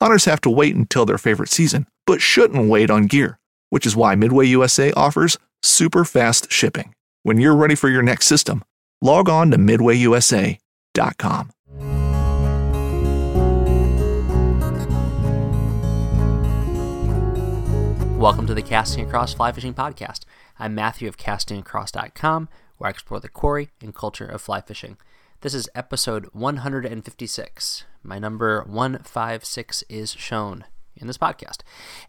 Hunters have to wait until their favorite season, but shouldn't wait on gear, which is why Midway USA offers super fast shipping. When you're ready for your next system, log on to MidwayUSA.com. Welcome to the Casting Across Fly Fishing Podcast. I'm Matthew of CastingAcross.com, where I explore the quarry and culture of fly fishing. This is episode 156. My number 156 is shown in this podcast.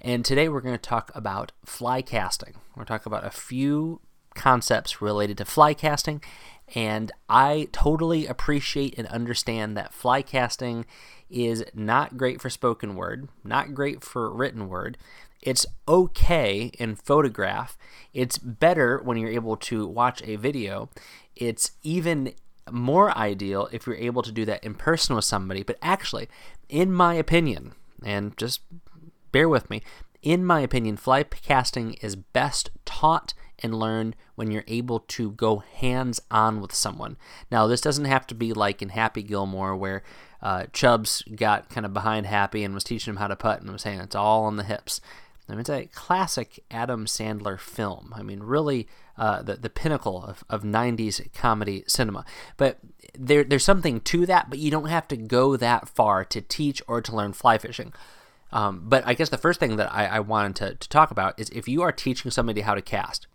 And today we're going to talk about fly casting. We're talk about a few concepts related to fly casting. And I totally appreciate and understand that fly casting is not great for spoken word, not great for written word. It's okay in photograph. It's better when you're able to watch a video. It's even more ideal if you're able to do that in person with somebody. But actually, in my opinion, and just bear with me, in my opinion, fly casting is best taught and learned when you're able to go hands on with someone. Now, this doesn't have to be like in Happy Gilmore where uh, Chubbs got kind of behind Happy and was teaching him how to putt and was saying it's all on the hips. I mean, it's a classic Adam Sandler film. I mean, really uh, the, the pinnacle of, of 90s comedy cinema. But there, there's something to that, but you don't have to go that far to teach or to learn fly fishing. Um, but I guess the first thing that I, I wanted to, to talk about is if you are teaching somebody how to cast,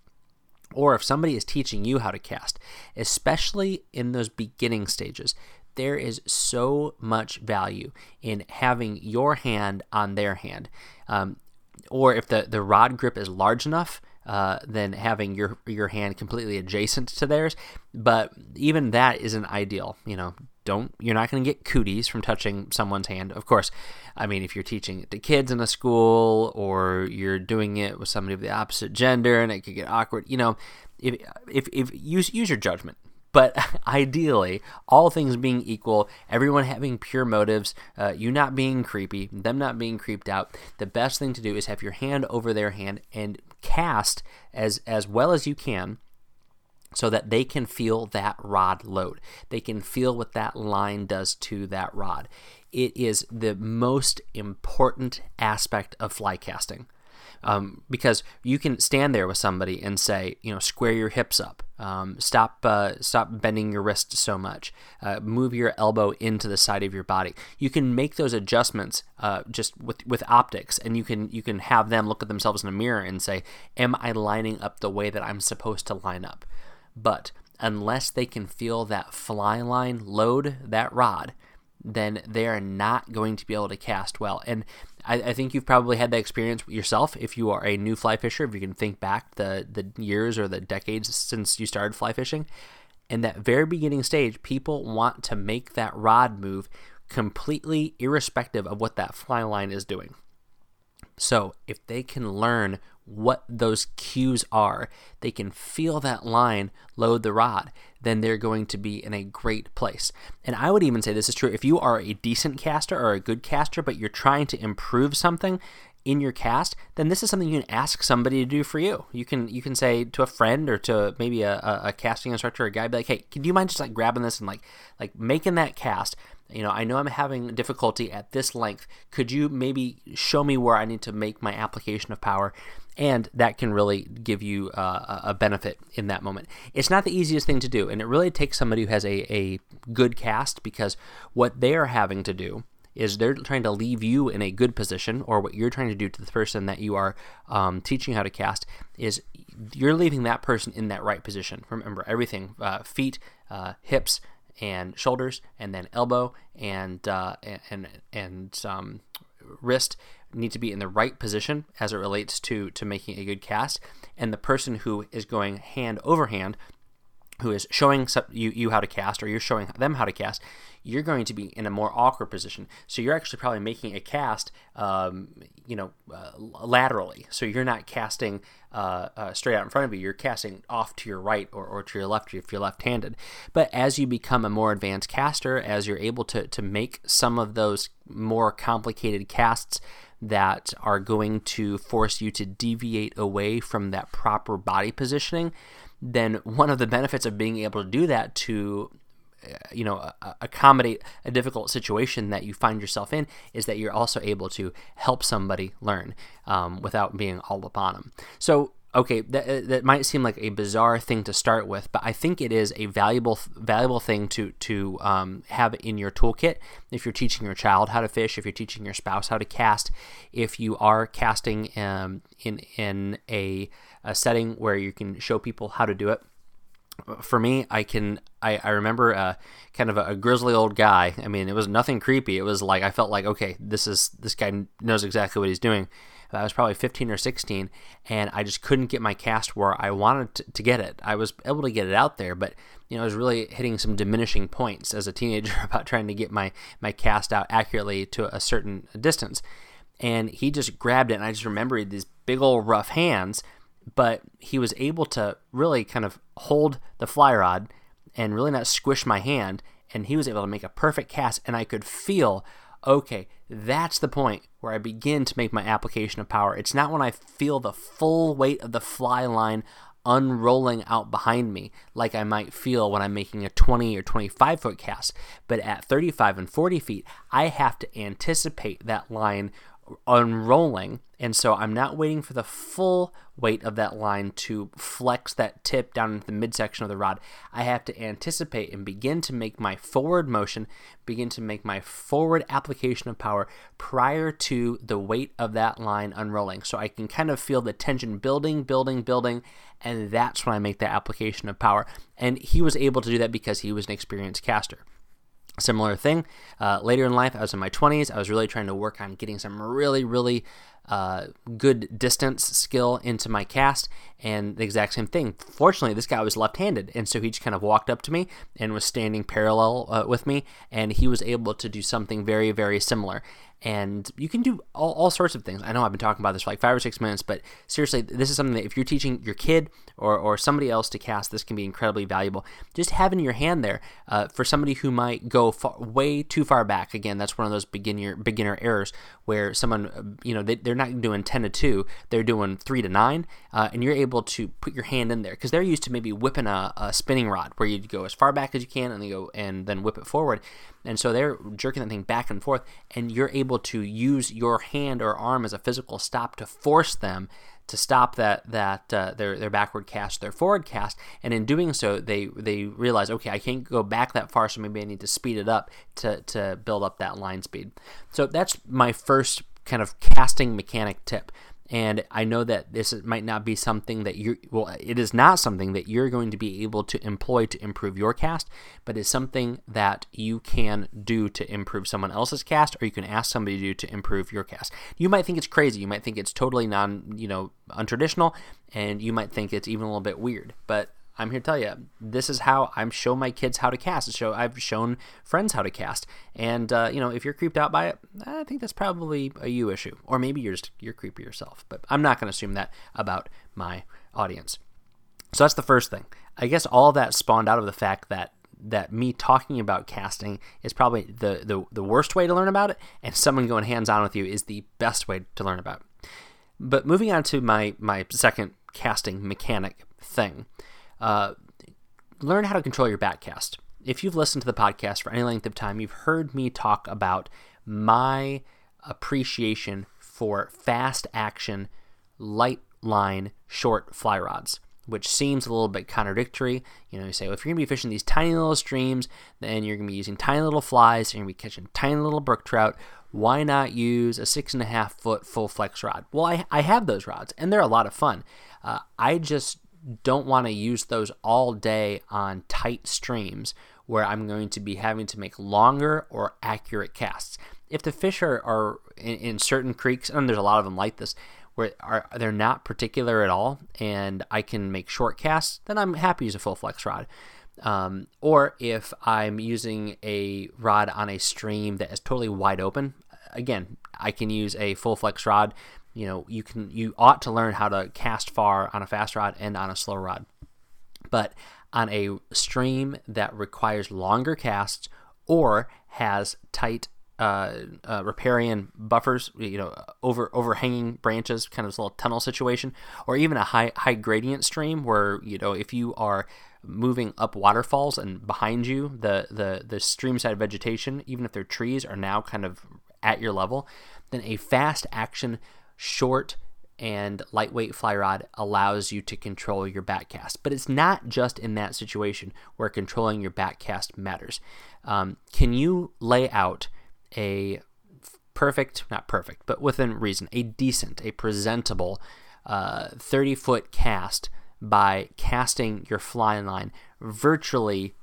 or if somebody is teaching you how to cast, especially in those beginning stages, there is so much value in having your hand on their hand. Um, or if the, the rod grip is large enough, uh, then having your your hand completely adjacent to theirs. But even that isn't ideal. You know, don't you're not going to get cooties from touching someone's hand. Of course, I mean if you're teaching it to kids in a school or you're doing it with somebody of the opposite gender and it could get awkward. You know, if if, if use use your judgment. But ideally, all things being equal, everyone having pure motives, uh, you not being creepy, them not being creeped out, the best thing to do is have your hand over their hand and cast as as well as you can so that they can feel that rod load. They can feel what that line does to that rod. It is the most important aspect of fly casting um, because you can stand there with somebody and say, you know, square your hips up, um, stop, uh, stop bending your wrist so much, uh, move your elbow into the side of your body. You can make those adjustments uh, just with with optics, and you can you can have them look at themselves in a mirror and say, "Am I lining up the way that I'm supposed to line up?" But unless they can feel that fly line load that rod, then they are not going to be able to cast well. And I, I, think you've probably had that experience yourself if you are a new fly fisher, if you can think back the, the years or the decades since you started fly fishing. In that very beginning stage, people want to make that rod move completely irrespective of what that fly line is doing. So if they can learn what those cues are, they can feel that line load the rod, then they're going to be in a great place. And I would even say this is true if you are a decent caster or a good caster, but you're trying to improve something, in your cast, then this is something you can ask somebody to do for you. You can you can say to a friend or to maybe a, a, a casting instructor or a guy, be like, hey, can you mind just like grabbing this and like like making that cast? You know, I know I'm having difficulty at this length. Could you maybe show me where I need to make my application of power? And that can really give you uh, a benefit in that moment. It's not the easiest thing to do, and it really takes somebody who has a, a good cast because what they are having to do is they're trying to leave you in a good position, or what you're trying to do to the person that you are um, teaching how to cast is you're leaving that person in that right position. Remember everything: uh, feet, uh, hips, and shoulders, and then elbow and uh, and and um, wrist need to be in the right position as it relates to to making a good cast. And the person who is going hand over hand who is showing you, you how to cast or you're showing them how to cast, you're going to be in a more awkward position. So you're actually probably making a cast, um, you know, uh, laterally. So you're not casting uh, uh, straight out in front of you. You're casting off to your right or, or to your left if you're left-handed. But as you become a more advanced caster, as you're able to to make some of those more complicated casts that are going to force you to deviate away from that proper body positioning then one of the benefits of being able to do that to you know accommodate a difficult situation that you find yourself in is that you're also able to help somebody learn um, without being all upon them so okay that, uh, that might seem like a bizarre thing to start with but i think it is a valuable valuable thing to to um, have in your toolkit if you're teaching your child how to fish if you're teaching your spouse how to cast if you are casting um, in in a a setting where you can show people how to do it. For me, I can I, I remember uh, kind of a, a, grizzly old guy. I mean, it was nothing creepy. It was like I felt like okay, this is this guy knows exactly what he's doing. I was probably 15 or 16, and I just couldn't get my cast where I wanted to, to, get it. I was able to get it out there, but you know, I was really hitting some diminishing points as a teenager about trying to get my my cast out accurately to a certain distance. And he just grabbed it, and I just remember these big old rough hands but he was able to really kind of hold the fly rod and really not squish my hand and he was able to make a perfect cast and I could feel okay that's the point where I begin to make my application of power. It's not when I feel the full weight of the fly line unrolling out behind me like I might feel when I'm making a 20 or 25 foot cast but at 35 and 40 feet I have to anticipate that line unrolling and so I'm not waiting for the full weight of that line to flex that tip down into the midsection of the rod. I have to anticipate and begin to make my forward motion, begin to make my forward application of power prior to the weight of that line unrolling. So I can kind of feel the tension building, building, building, and that's when I make that application of power. And he was able to do that because he was an experienced caster. Similar thing. Uh, later in life, I was in my 20s. I was really trying to work on getting some really, really uh, good distance skill into my cast, and the exact same thing. Fortunately, this guy was left handed, and so he just kind of walked up to me and was standing parallel uh, with me, and he was able to do something very, very similar and you can do all, all sorts of things. I know I've been talking about this for like five or six minutes, but seriously, this is something that if you're teaching your kid or, or somebody else to cast, this can be incredibly valuable. Just having your hand there uh, for somebody who might go far, way too far back. Again, that's one of those beginner beginner errors where someone, uh, you know, they, they're not doing 10 to 2, they're doing 3 to 9, uh, and you're able to put your hand in there because they're used to maybe whipping a, a spinning rod where you go as far back as you can and then go and then whip it forward. And so they're jerking that thing back and forth, and you're able to use your hand or arm as a physical stop to force them to stop that that uh, their their backward cast, their forward cast, and in doing so, they they realize, okay, I can't go back that far, so maybe I need to speed it up to to build up that line speed. So that's my first kind of casting mechanic tip and I know that this might not be something that you well it is not something that you're going to be able to employ to improve your cast, but it's something that you can do to improve someone else's cast or you can ask somebody to do to improve your cast. You might think it's crazy, you might think it's totally non, you know, untraditional and you might think it's even a little bit weird, but I'm here to tell you this is how I'm show my kids how to cast. Show I've shown friends how to cast, and uh, you know if you're creeped out by it, I think that's probably a you issue, or maybe you're just you're creepy yourself. But I'm not going to assume that about my audience. So that's the first thing. I guess all that spawned out of the fact that that me talking about casting is probably the, the, the worst way to learn about it, and someone going hands on with you is the best way to learn about it. but moving on to my my second casting mechanic thing, uh, learn how to control your backcast. If you've listened to the podcast for any length of time, you've heard me talk about my appreciation for fast action, light line, short fly rods which seems a little bit contradictory. You know, you say, well, if you're going to be fishing these tiny little streams, then you're going to be using tiny little flies, you're going to be catching tiny little brook trout. Why not use a six and a half foot full flex rod? Well, I, I have those rods, and they're a lot of fun. Uh, I just don't want to use those all day on tight streams where I'm going to be having to make longer or accurate casts. If the fish are, are in, in certain creeks, and there's a lot of them like this, where are they're not particular at all, and I can make short casts, then I'm happy to use a full flex rod. Um, or if I'm using a rod on a stream that is totally wide open, again, I can use a full flex rod. You know, you can you ought to learn how to cast far on a fast rod and on a slow rod. But on a stream that requires longer casts or has tight uh, uh, riparian buffers, you know, over overhanging branches, kind of this little tunnel situation, or even a high high gradient stream where you know if you are moving up waterfalls and behind you the the the stream side vegetation, even if they're trees, are now kind of at your level, then a fast action, short and lightweight fly rod allows you to control your back cast. But it's not just in that situation where controlling your back cast matters. Um, can you lay out a perfect, not perfect, but within reason, a decent, a presentable uh, 30 foot cast by casting your fly line virtually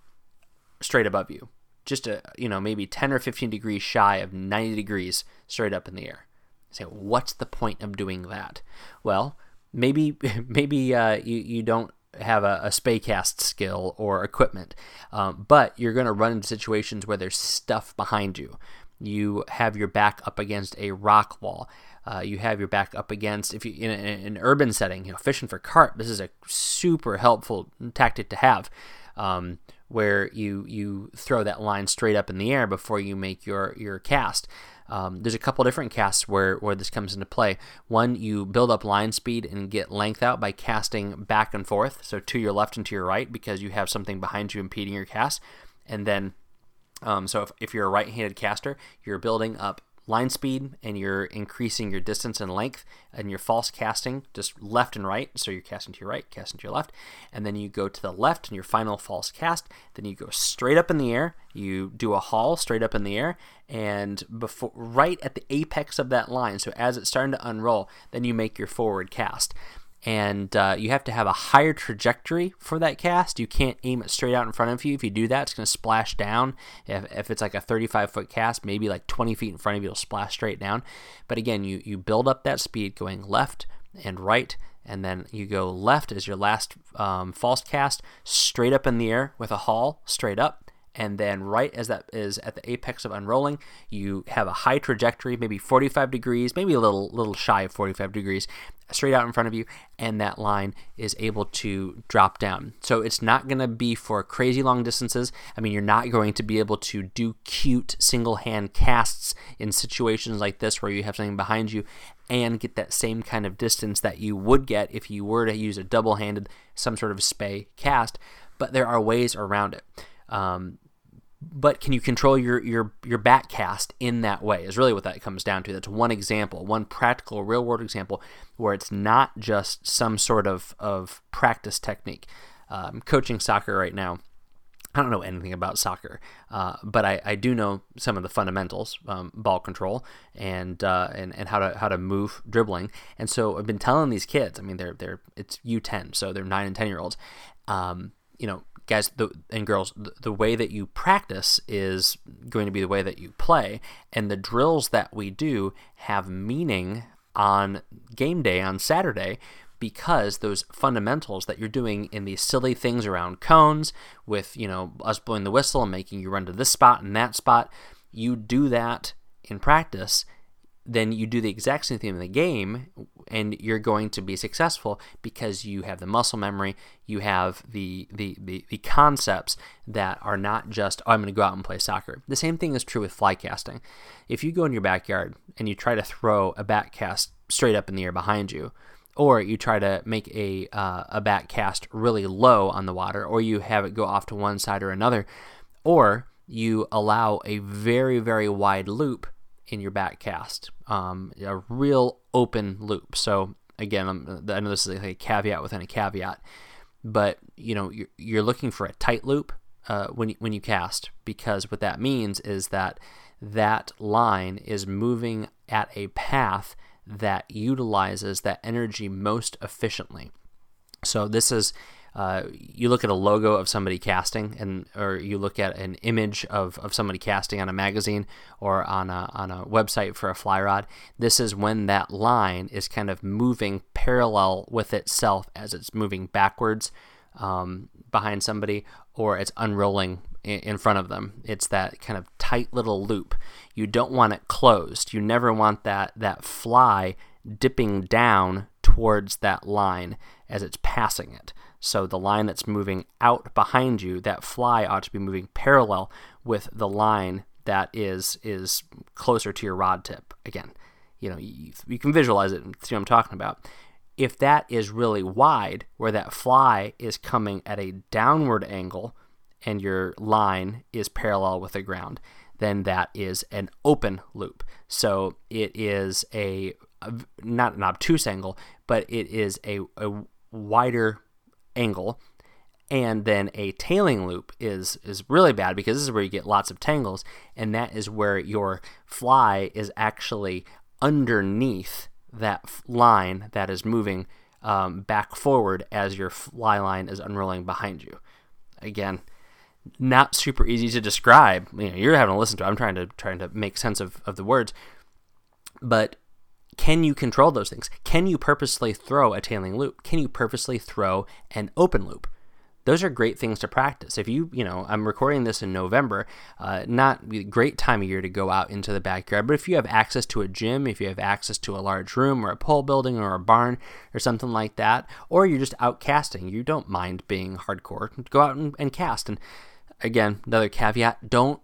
straight above you. Just a, you know, maybe 10 or 15 degrees shy of 90 degrees straight up in the air. Say, what's the point of doing that? Well, maybe maybe uh, you, you don't have a, a spey cast skill or equipment, um, but you're going to run into situations where there's stuff behind you you have your back up against a rock wall. Uh, you have your back up against if you in, an urban setting, you know, fishing for carp. This is a super helpful tactic to have, um, where you you throw that line straight up in the air before you make your your cast. Um, there's a couple different casts where, where this comes into play. One, you build up line speed and get length out by casting back and forth, so to your left and to your right, because you have something behind you impeding your cast. And then um, so if, if you're a right-handed caster, you're building up line speed and you're increasing your distance and length and your false casting just left and right. So you're casting to your right casting to your left and then you go to the left and your final false cast. Then you go straight up in the air. You do a haul straight up in the air and before right at the apex of that line. So as it's starting to unroll then you make your forward cast and uh, you have to have a higher trajectory for that cast. You can't aim it straight out in front of you. If you do that, it's going to splash down. If, if it's like a 35 foot cast, maybe like 20 feet in front of you, it'll splash straight down. But again, you, you build up that speed going left and right, and then you go left as your last um, false cast, straight up in the air with a haul, straight up and then right as that is at the apex of unrolling, you have a high trajectory, maybe 45 degrees, maybe a little little shy of 45 degrees, straight out in front of you, and that line is able to drop down. So it's not going to be for crazy long distances. I mean, you're not going to be able to do cute single hand casts in situations like this where you have something behind you and get that same kind of distance that you would get if you were to use a double handed, some sort of spey cast. But there are ways around it. Um, but can you control your your your back cast in that way is really what that comes down to that's one example one practical real world example where it's not just some sort of of practice technique um, coaching soccer right now I don't know anything about soccer, uh, but I, I do know some of the fundamentals, um, ball control and, uh, and and how to how to move dribbling. And so I've been telling these kids. I mean, they're they're it's U10, so they're nine and ten year olds. Um, you know, guys the, and girls, the, the way that you practice is going to be the way that you play, and the drills that we do have meaning on game day on Saturday because those fundamentals that you're doing in these silly things around cones with you know us blowing the whistle and making you run to this spot and that spot you do that in practice then you do the exact same thing in the game and you're going to be successful because you have the muscle memory you have the the, the, the concepts that are not just oh, i'm going to go out and play soccer. The same thing is true with fly casting. If you go in your backyard and you try to throw a back cast straight up in the air behind you, or you try to make a uh, a back cast really low on the water, or you have it go off to one side or another, or you allow a very very wide loop in your back cast, um, a real open loop. So again, I'm, i know this is like a caveat within a caveat, but you know you're, you're looking for a tight loop uh, when you, when you cast because what that means is that that line is moving at a path that utilizes that energy most efficiently. So this is uh, you look at a logo of somebody casting, and or you look at an image of, of somebody casting on a magazine or on a on a website for a fly rod. This is when that line is kind of moving parallel with itself as it's moving backwards um, behind somebody, or it's unrolling in front of them. It's that kind of tight little loop. You don't want it closed. You never want that that fly dipping down towards that line as it's passing it. So the line that's moving out behind you, that fly ought to be moving parallel with the line that is is closer to your rod tip. Again, you know, you, you can visualize it and see what I'm talking about. If that is really wide, where that fly is coming at a downward angle and your line is parallel with the ground, then that is an open loop. So it is a, not an obtuse angle, but it is a, a wider angle and then a tailing loop is is really bad because this is where you get lots of tangles and that is where your fly is actually underneath that line that is moving um, back forward as your fly line is unrolling behind you. Again not super easy to describe. You know you're having to listen to it. i'm trying to trying to make sense of, of the words. But can you control those things? Can you purposely throw a tailing loop? Can you purposely throw an open loop? Those are great things to practice. If you, you know, I'm recording this in November, uh, not great time of year to go out into the backyard, but if you have access to a gym, if you have access to a large room or a pole building or a barn or something like that, or you're just out casting, you don't mind being hardcore, go out and, and cast. And again, another caveat don't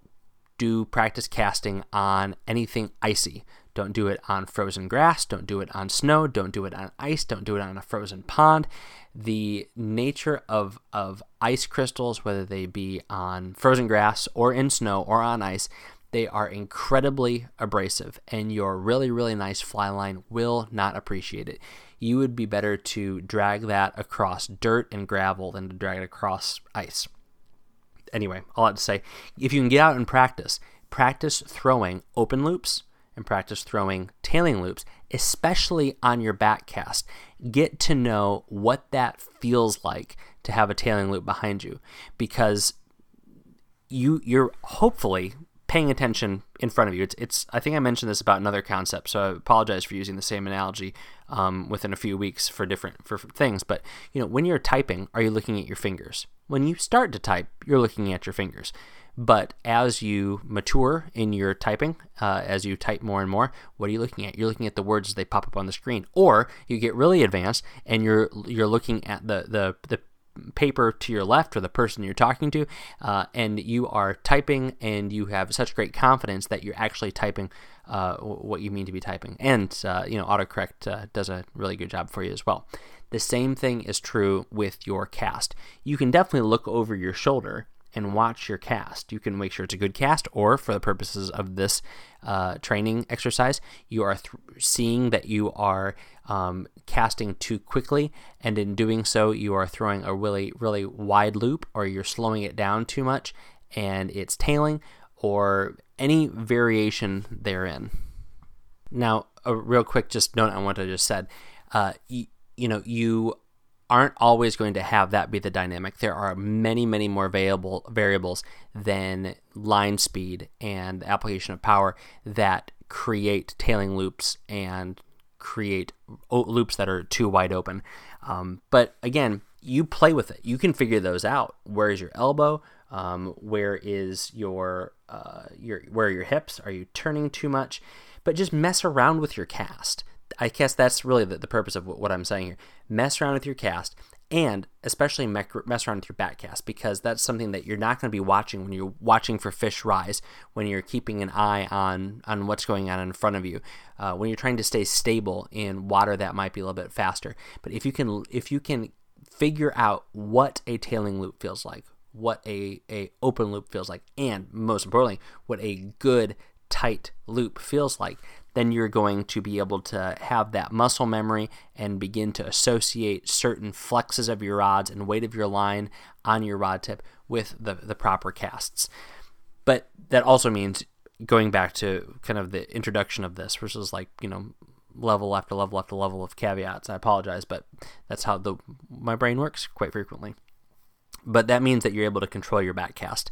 do practice casting on anything icy. Don't do it on frozen grass. Don't do it on snow. Don't do it on ice. Don't do it on a frozen pond. The nature of, of ice crystals, whether they be on frozen grass or in snow or on ice, they are incredibly abrasive, and your really, really nice fly line will not appreciate it. You would be better to drag that across dirt and gravel than to drag it across ice. Anyway, all I have to say, if you can get out and practice, practice throwing open loops and practice throwing tailing loops, especially on your back cast. Get to know what that feels like to have a tailing loop behind you because you you're hopefully paying attention in front of you. It's, it's I think I mentioned this about another concept, so I apologize for using the same analogy um, within a few weeks for different for things. But you know, when you're typing, are you looking at your fingers? When you start to type, you're looking at your fingers. But as you mature in your typing, uh, as you type more and more, what are you looking at? You're looking at the words as they pop up on the screen, or you get really advanced and you're you're looking at the the the paper to your left or the person you're talking to, uh, and you are typing and you have such great confidence that you're actually typing uh, what you mean to be typing. And, uh, you know, autocorrect uh, does a really good job for you as well. The same thing is true with your cast. You can definitely look over your shoulder and watch your cast. You can make sure it's a good cast, or for the purposes of this uh, training exercise, you are th- seeing that you are um, casting too quickly, and in doing so, you are throwing a really, really wide loop, or you're slowing it down too much and it's tailing, or any variation therein. Now, a real quick just note on what I just said. Uh, y- you know, you aren't always going to have that be the dynamic. There are many, many more variable variables than line speed and application of power that create tailing loops and create loops that are too wide open. Um, but again, you play with it. You can figure those out. Where is your elbow? Um, where is your uh, your where are your hips? Are you turning too much? But just mess around with your cast. I guess that's really the, the purpose of what I'm saying here. Mess around with your cast and especially mess around with your back cast because that's something that you're not going to be watching when you're watching for fish rise when you're keeping an eye on on what's going on in front of you uh, when you're trying to stay stable in water that might be a little bit faster but if you can if you can figure out what a tailing loop feels like what a, a open loop feels like and most importantly what a good tight loop feels like then you're going to be able to have that muscle memory and begin to associate certain flexes of your rods and weight of your line on your rod tip with the, the proper casts. But that also means going back to kind of the introduction of this, is like, you know, level after level after level of caveats. I apologize, but that's how the my brain works quite frequently. But that means that you're able to control your back cast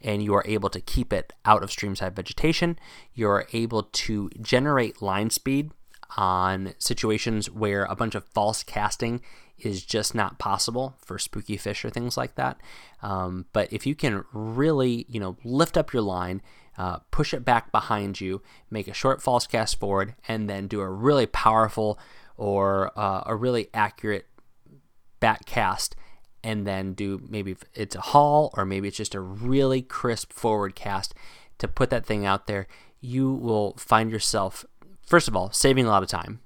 and you are able to keep it out of streamside vegetation. You're able to generate line speed on situations where a bunch of false casting is just not possible for spooky fish or things like that. Um, but if you can really, you know, lift up your line, uh, push it back behind you, make a short false cast forward, and then do a really powerful or uh, a really accurate back cast and then do maybe it's a haul or maybe it's just a really crisp forward cast to put that thing out there, you will find yourself, first of all, saving a lot of time.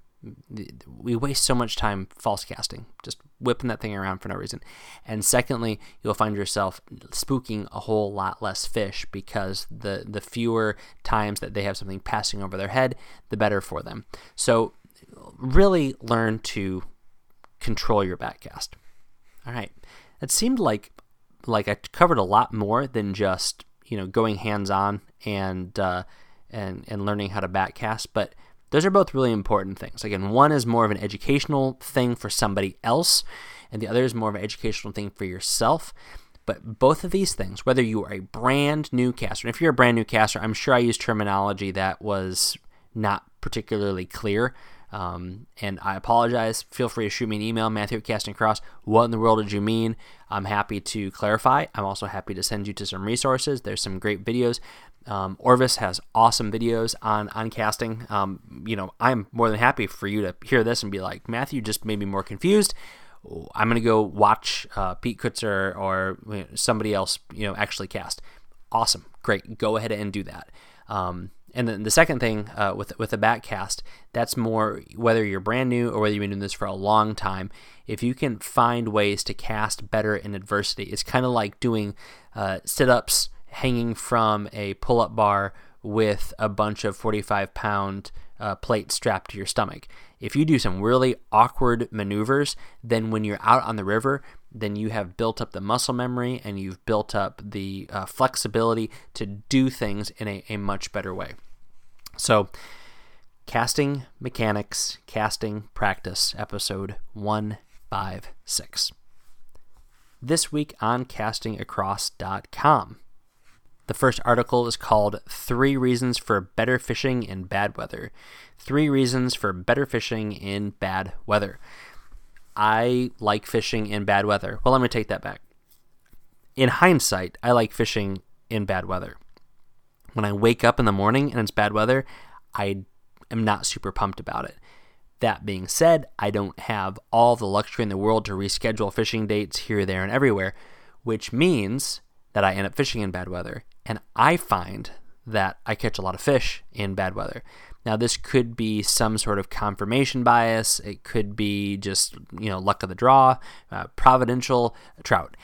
We waste so much time false casting, just whipping that thing around for no reason. And secondly, you'll find yourself spooking a whole lot less fish because the, the fewer times that they have something passing over their head, the better for them. So, really learn to control your backcast. All right it seemed like like I covered a lot more than just you know going hands on and uh, and and learning how to backcast, but those are both really important things. Again, one is more of an educational thing for somebody else, and the other is more of an educational thing for yourself. But both of these things, whether you are a brand new caster, and if you're a brand new caster, I'm sure I used terminology that was not particularly clear. Um, and I apologize. Feel free to shoot me an email, Matthew at Casting Cross. What in the world did you mean? I'm happy to clarify. I'm also happy to send you to some resources. There's some great videos. Um, Orvis has awesome videos on on casting. Um, you know, I'm more than happy for you to hear this and be like, Matthew just made me more confused. I'm gonna go watch uh, Pete Kutzer or you know, somebody else, you know, actually cast. Awesome, great. Go ahead and do that. Um, and then the second thing uh, with with a backcast, that's more whether you're brand new or whether you've been doing this for a long time. If you can find ways to cast better in adversity, it's kind of like doing uh, sit ups hanging from a pull up bar with a bunch of 45 pound uh, plates strapped to your stomach. If you do some really awkward maneuvers, then when you're out on the river, then you have built up the muscle memory and you've built up the uh, flexibility to do things in a, a much better way. So, casting mechanics, casting practice, episode 156. This week on castingacross.com. The first article is called Three Reasons for Better Fishing in Bad Weather. Three Reasons for Better Fishing in Bad Weather. I like fishing in bad weather. Well, let me take that back. In hindsight, I like fishing in bad weather. When I wake up in the morning and it's bad weather, I am not super pumped about it. That being said, I don't have all the luxury in the world to reschedule fishing dates here, there, and everywhere, which means that I end up fishing in bad weather. And I find that I catch a lot of fish in bad weather. Now, this could be some sort of confirmation bias. It could be just, you know, luck of the draw, uh, providential trout.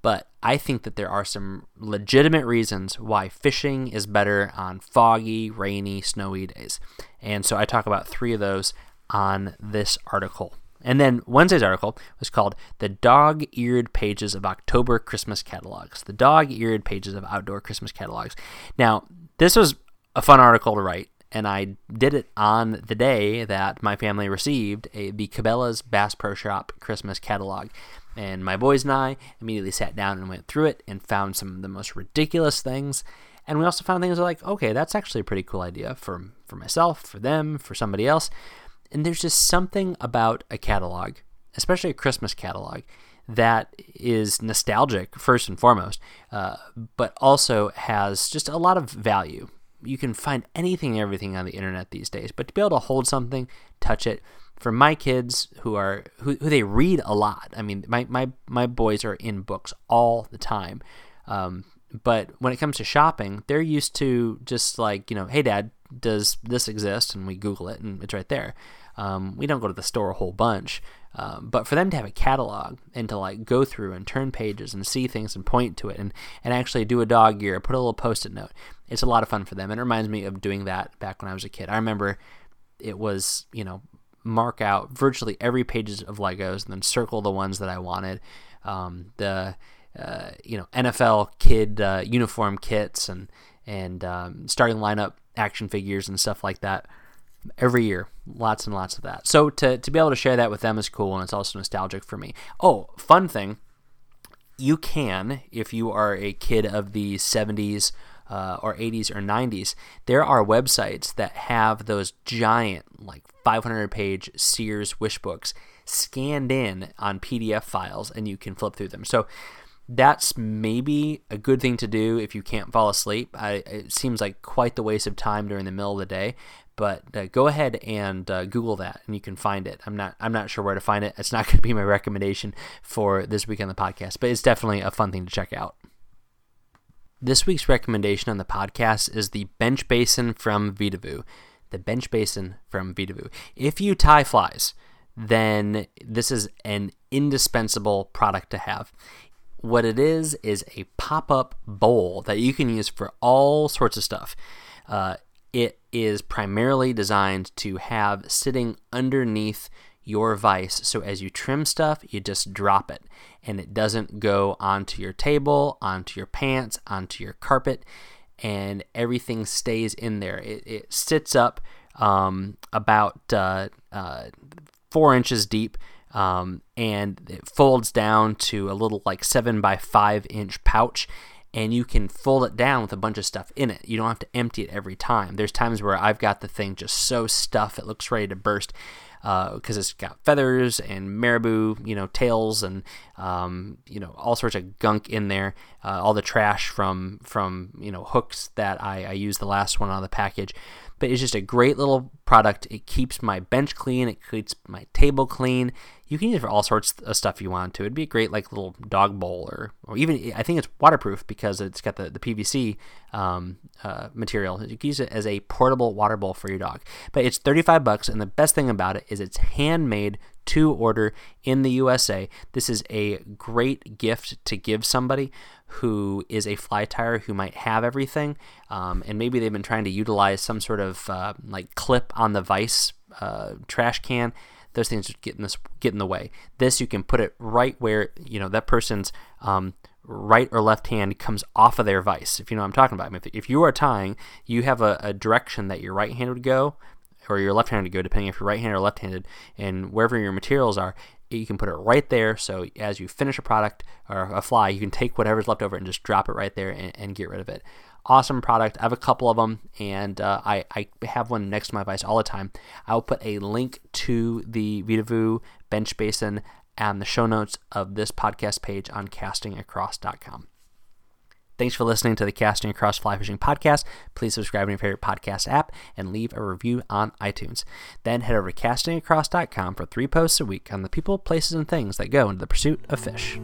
But I think that there are some legitimate reasons why fishing is better on foggy, rainy, snowy days. And so I talk about three of those on this article. And then Wednesday's article was called The Dog Eared Pages of Outdoor Christmas Catalogs. The Dog Eared Pages of Outdoor Christmas Catalogs. Now, this was a fun article to write and I did it on the day that my family received a, the Cabela's Bass Pro Shop Christmas catalog. And my boys and I immediately sat down and went through it and found some of the most ridiculous things. And we also found things like, okay, that's actually a pretty cool idea for, for myself, for them, for somebody else. And there's just something about a catalog, especially a Christmas catalog, that is nostalgic first and foremost, uh, but also has just a lot of value you can find anything and everything on the internet these days, but to be able to hold something, touch it, for my kids who are who, who they read a lot. I mean, my my my boys are in books all the time. Um, but when it comes to shopping, they're used to just like you know, hey, dad, does this exist? And we Google it, and it's right there. Um, we don't go to the store a whole bunch. Um, but for them to have a catalog and to like go through and turn pages and see things and point to it and, and actually do a dog ear, put a little post it note, it's a lot of fun for them. And it reminds me of doing that back when I was a kid. I remember it was, you know, mark out virtually every pages of Legos and then circle the ones that I wanted. Um, the, uh, you know, NFL kid uh, uniform kits and, and um, starting lineup action figures and stuff like that every year lots and lots of that so to, to be able to share that with them is cool and it's also nostalgic for me oh fun thing you can if you are a kid of the 70s uh, or 80s or 90s there are websites that have those giant like 500 page sears wish books scanned in on pdf files and you can flip through them so that's maybe a good thing to do if you can't fall asleep. I, it seems like quite the waste of time during the middle of the day, but uh, go ahead and uh, Google that, and you can find it. I'm not I'm not sure where to find it. It's not going to be my recommendation for this week on the podcast, but it's definitely a fun thing to check out. This week's recommendation on the podcast is the Bench Basin from Vedavoo. The Bench Basin from Vedavoo. If you tie flies, then this is an indispensable product to have. What it is is a pop up bowl that you can use for all sorts of stuff. Uh, it is primarily designed to have sitting underneath your vise. So as you trim stuff, you just drop it and it doesn't go onto your table, onto your pants, onto your carpet, and everything stays in there. It, it sits up um, about uh, uh, four inches deep um, and it folds down to a little like seven by five inch pouch and you can fold it down with a bunch of stuff in it. You don't have to empty it every time. There's times where I've got the thing just so stuffed it looks ready to burst because uh, it's got feathers and marabou, you know, tails and um, you know all sorts of gunk in there. Uh, all the trash from from you know hooks that I, I used the last one on the package but it's just a great little product. It keeps my bench clean, it keeps my table clean. You can use it for all sorts of stuff you want to. It'd be a great like little dog bowl or, or even I think it's waterproof because it's got the, the PVC um, uh, material. You can use it as a portable water bowl for your dog. But it's 35 bucks and the best thing about it is it's handmade to order in the USA. This is a great gift to give somebody who is a fly tier who might have everything, um, and maybe they've been trying to utilize some sort of uh, like clip on the vise uh, trash can. Those things get in this get in the way. This you can put it right where you know that person's um, right or left hand comes off of their vise. If you know what I'm talking about. I mean, if, if you are tying, you have a, a direction that your right hand would go or your left hand would go, depending if you're right handed or left handed, and wherever your materials are, you can put it right there. So as you finish a product or a fly, you can take whatever's left over and just drop it right there and, and get rid of it. Awesome product. I have a couple of them, and uh, I, I have one next to my vise all the time. I'll put a link to the Vedavoo bench basin and the show notes of this podcast page on castingacross.com. Thanks for listening to the Casting Across Fly Fishing podcast. Please subscribe in your favorite podcast app and leave a review on iTunes. Then head over to castingacross.com for three posts a week on the people, places, and things that go into the pursuit of fish.